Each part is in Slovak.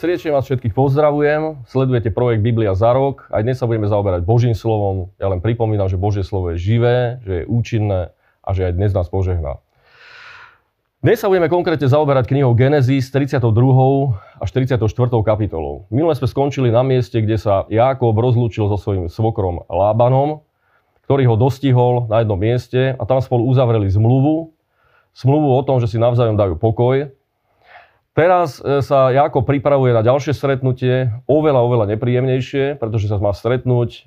Srdečne vás všetkých pozdravujem. Sledujete projekt Biblia za rok. Aj dnes sa budeme zaoberať Božím slovom. Ja len pripomínam, že Božie slovo je živé, že je účinné a že aj dnes nás požehná. Dnes sa budeme konkrétne zaoberať knihou Genesis 32. až 44. kapitolou. Minule sme skončili na mieste, kde sa Jákob rozlúčil so svojím svokrom Lábanom, ktorý ho dostihol na jednom mieste a tam spolu uzavreli zmluvu. Smluvu o tom, že si navzájom dajú pokoj Teraz e, sa Jakob pripravuje na ďalšie stretnutie, oveľa, oveľa nepríjemnejšie, pretože sa má stretnúť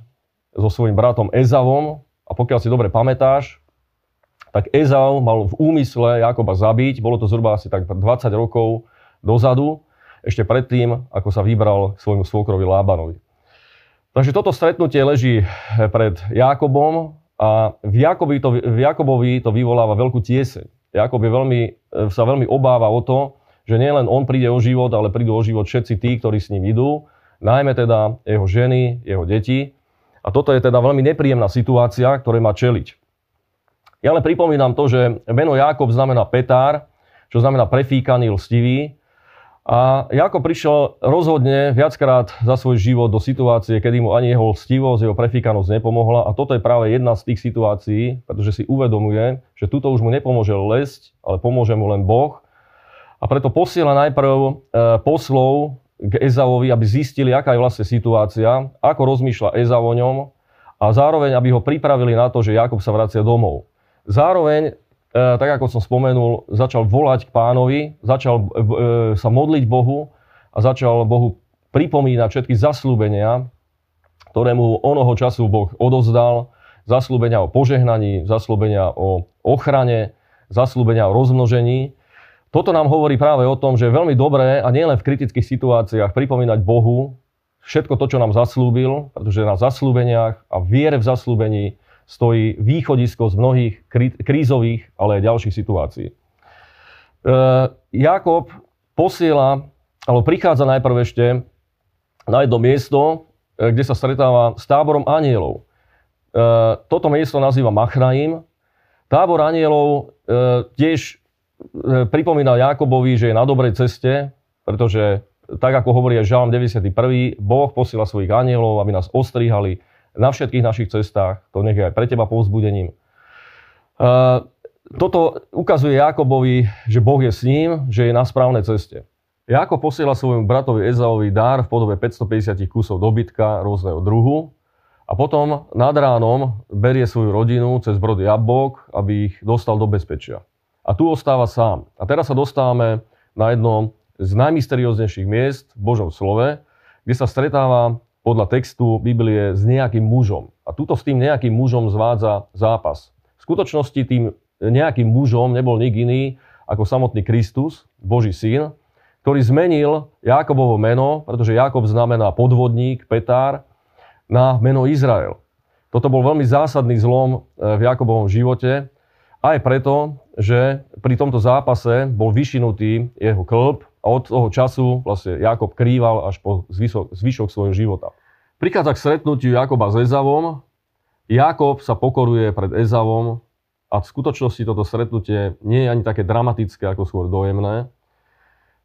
so svojím bratom Ezavom a pokiaľ si dobre pamätáš, tak Ezau mal v úmysle Jakoba zabiť, bolo to zhruba asi tak 20 rokov dozadu, ešte predtým, ako sa vybral k svojmu svokrovi Lábanovi. Takže toto stretnutie leží pred Jakobom a v Jakobovi to, v Jakobovi to vyvoláva veľkú tieseň. Jakob je veľmi, sa veľmi obáva o to, že nielen on príde o život, ale prídu o život všetci tí, ktorí s ním idú, najmä teda jeho ženy, jeho deti. A toto je teda veľmi nepríjemná situácia, ktoré má čeliť. Ja len pripomínam to, že meno Jakob znamená Petár, čo znamená prefíkaný, lstivý. A Jakob prišiel rozhodne viackrát za svoj život do situácie, kedy mu ani jeho lstivosť, jeho prefíkanosť nepomohla. A toto je práve jedna z tých situácií, pretože si uvedomuje, že tuto už mu nepomôže lesť, ale pomôže mu len Boh a preto posiela najprv e, poslov k Ezavovi, aby zistili, aká je vlastne situácia, ako rozmýšľa Ezav o ňom a zároveň, aby ho pripravili na to, že Jakob sa vracia domov. Zároveň, e, tak ako som spomenul, začal volať k pánovi, začal e, sa modliť Bohu a začal Bohu pripomínať všetky zaslúbenia, ktoré mu onoho času Boh odozdal, zaslúbenia o požehnaní, zaslúbenia o ochrane, zaslúbenia o rozmnožení. Toto nám hovorí práve o tom, že je veľmi dobré a nielen v kritických situáciách pripomínať Bohu všetko to, čo nám zaslúbil, pretože na zaslúbeniach a viere v zaslúbení stojí východisko z mnohých krízových, ale aj ďalších situácií. E, Jakob posiela, alebo prichádza najprv ešte na jedno miesto, e, kde sa stretáva s táborom anielov. E, toto miesto nazýva Machraim. Tábor anielov tiež E, pripomínal Jakobovi, že je na dobrej ceste, pretože tak ako hovorí aj Žalm 91. Boh posiela svojich anielov, aby nás ostrihali na všetkých našich cestách. To nech je aj pre teba povzbudením. E, toto ukazuje Jakobovi, že Boh je s ním, že je na správnej ceste. Jakob posiela svojmu bratovi Ezaovi dar v podobe 550 kusov dobytka rôzneho druhu a potom nad ránom berie svoju rodinu cez brod jablok, aby ich dostal do bezpečia a tu ostáva sám. A teraz sa dostávame na jedno z najmysterióznejších miest v Božom slove, kde sa stretáva podľa textu Biblie s nejakým mužom. A tuto s tým nejakým mužom zvádza zápas. V skutočnosti tým nejakým mužom nebol nik iný ako samotný Kristus, Boží syn, ktorý zmenil Jakobovo meno, pretože Jakob znamená podvodník, petár, na meno Izrael. Toto bol veľmi zásadný zlom v Jakobovom živote, aj preto, že pri tomto zápase bol vyšinutý jeho klb a od toho času vlastne Jakob krýval až po zvyšok, svojho života. Prichádza k stretnutiu Jakoba s Ezavom. Jakob sa pokoruje pred Ezavom a v skutočnosti toto stretnutie nie je ani také dramatické, ako skôr dojemné.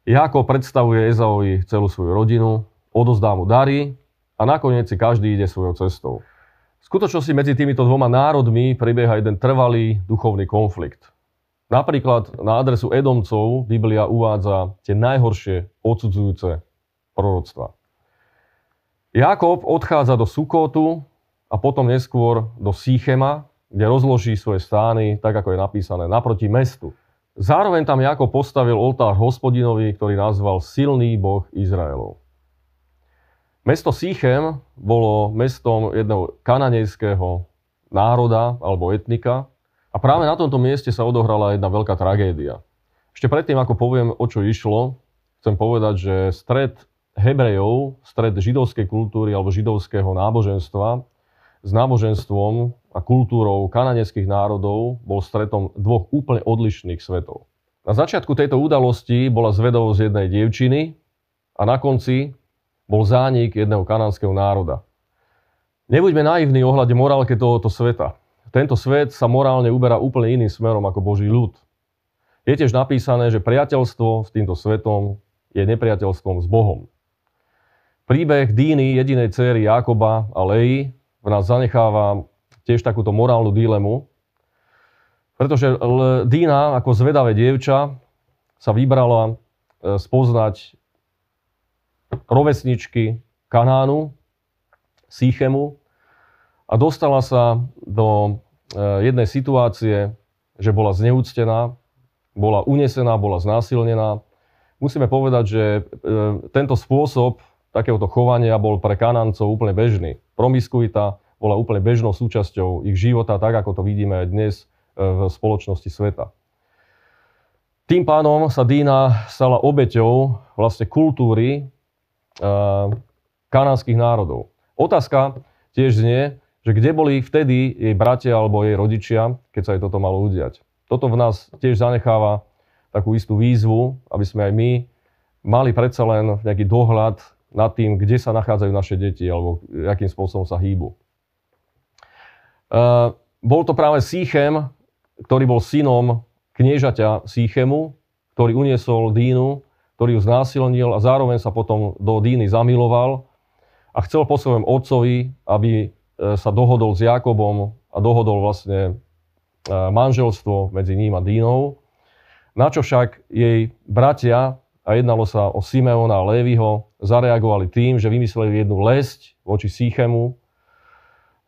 Jakob predstavuje Ezavovi celú svoju rodinu, odozdá mu dary a nakoniec si každý ide svojou cestou. V skutočnosti medzi týmito dvoma národmi prebieha jeden trvalý duchovný konflikt. Napríklad na adresu Edomcov Biblia uvádza tie najhoršie odsudzujúce proroctva. Jakob odchádza do Sukotu a potom neskôr do Sýchema, kde rozloží svoje stány, tak ako je napísané, naproti mestu. Zároveň tam Jakob postavil oltár hospodinovi, ktorý nazval Silný boh Izraelov. Mesto Sýchem bolo mestom jedného kananejského národa alebo etnika a práve na tomto mieste sa odohrala jedna veľká tragédia. Ešte predtým, ako poviem, o čo išlo, chcem povedať, že stred Hebrejov, stred židovskej kultúry alebo židovského náboženstva s náboženstvom a kultúrou kananeských národov bol stretom dvoch úplne odlišných svetov. Na začiatku tejto udalosti bola zvedovosť jednej dievčiny a na konci bol zánik jedného kanánskeho národa. Nebuďme naivní ohľade morálke tohoto sveta. Tento svet sa morálne uberá úplne iným smerom ako Boží ľud. Je tiež napísané, že priateľstvo s týmto svetom je nepriateľstvom s Bohom. príbeh Díny, jedinej céry Jakoba a Leji, v nás zanecháva tiež takúto morálnu dilemu, pretože Dína ako zvedavé dievča sa vybrala e, spoznať rovesničky Kanánu, Sýchemu a dostala sa do e, jednej situácie, že bola zneúctená, bola unesená, bola znásilnená. Musíme povedať, že e, tento spôsob takéhoto chovania bol pre Kanáncov úplne bežný. Promiskuita bola úplne bežnou súčasťou ich života, tak ako to vidíme aj dnes v spoločnosti sveta. Tým pánom sa Dína stala obeťou vlastne kultúry kanánskych národov. Otázka tiež znie, že kde boli vtedy jej bratia alebo jej rodičia, keď sa jej toto malo udiať. Toto v nás tiež zanecháva takú istú výzvu, aby sme aj my mali predsa len nejaký dohľad nad tým, kde sa nachádzajú naše deti alebo akým spôsobom sa hýbu. Uh, bol to práve Sýchem, ktorý bol synom kniežaťa Sýchemu, ktorý uniesol Dínu, ktorý ju znásilnil a zároveň sa potom do Díny zamiloval a chcel po svojom otcovi, aby e, sa dohodol s Jakobom a dohodol vlastne e, manželstvo medzi ním a Dínou. Na čo však jej bratia, a jednalo sa o Simeona a Lévyho, zareagovali tým, že vymysleli jednu lesť voči Sýchemu,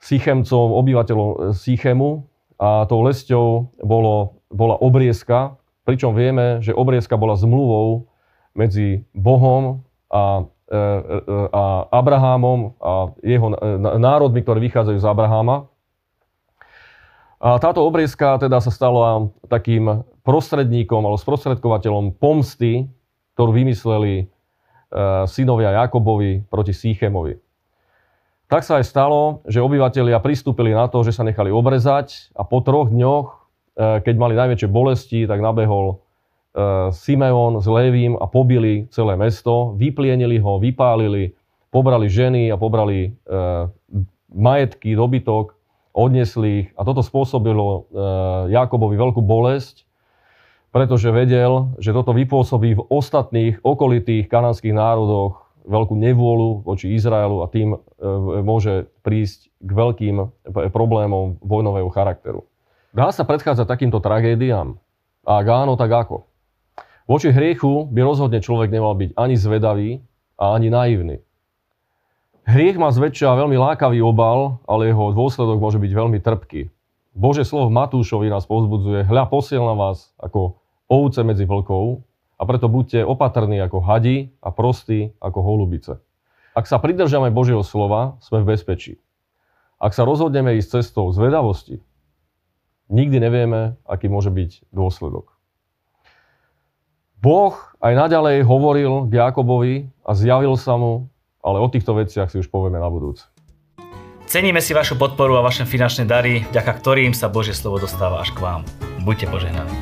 Sýchemcom, obyvateľom e, Sýchemu a tou lesťou bolo, bola obriezka, pričom vieme, že obriezka bola zmluvou medzi Bohom a, e, e, a Abrahámom a jeho národmi, ktoré vychádzajú z Abraháma. A táto obriezka teda sa stala takým prostredníkom alebo sprostredkovateľom pomsty, ktorú vymysleli e, synovia Jakobovi proti Sýchemovi. Tak sa aj stalo, že obyvateľia pristúpili na to, že sa nechali obrezať a po troch dňoch, keď mali najväčšie bolesti, tak nabehol Simeon s Lévím a pobili celé mesto, vyplienili ho, vypálili, pobrali ženy a pobrali e, majetky, dobytok, odnesli ich a toto spôsobilo Jakobovi veľkú bolesť, pretože vedel, že toto vypôsobí v ostatných okolitých kanánskych národoch veľkú nevôľu voči Izraelu a tým e, môže prísť k veľkým problémom vojnového charakteru. Dá sa predchádzať takýmto tragédiám? Ak áno, tak ako? Voči hriechu by rozhodne človek nemal byť ani zvedavý a ani naivný. Hriech má zväčša veľmi lákavý obal, ale jeho dôsledok môže byť veľmi trpký. Bože slovo Matúšovi nás povzbudzuje, hľa posielam vás ako ovce medzi vlkov, a preto buďte opatrní ako hadi a prostí ako holubice. Ak sa pridržame Božieho slova, sme v bezpečí. Ak sa rozhodneme ísť cestou zvedavosti, nikdy nevieme, aký môže byť dôsledok. Boh aj naďalej hovoril k Jakobovi a zjavil sa mu, ale o týchto veciach si už povieme na budúce. Ceníme si vašu podporu a vaše finančné dary, vďaka ktorým sa Božie slovo dostáva až k vám. Buďte požehnaní.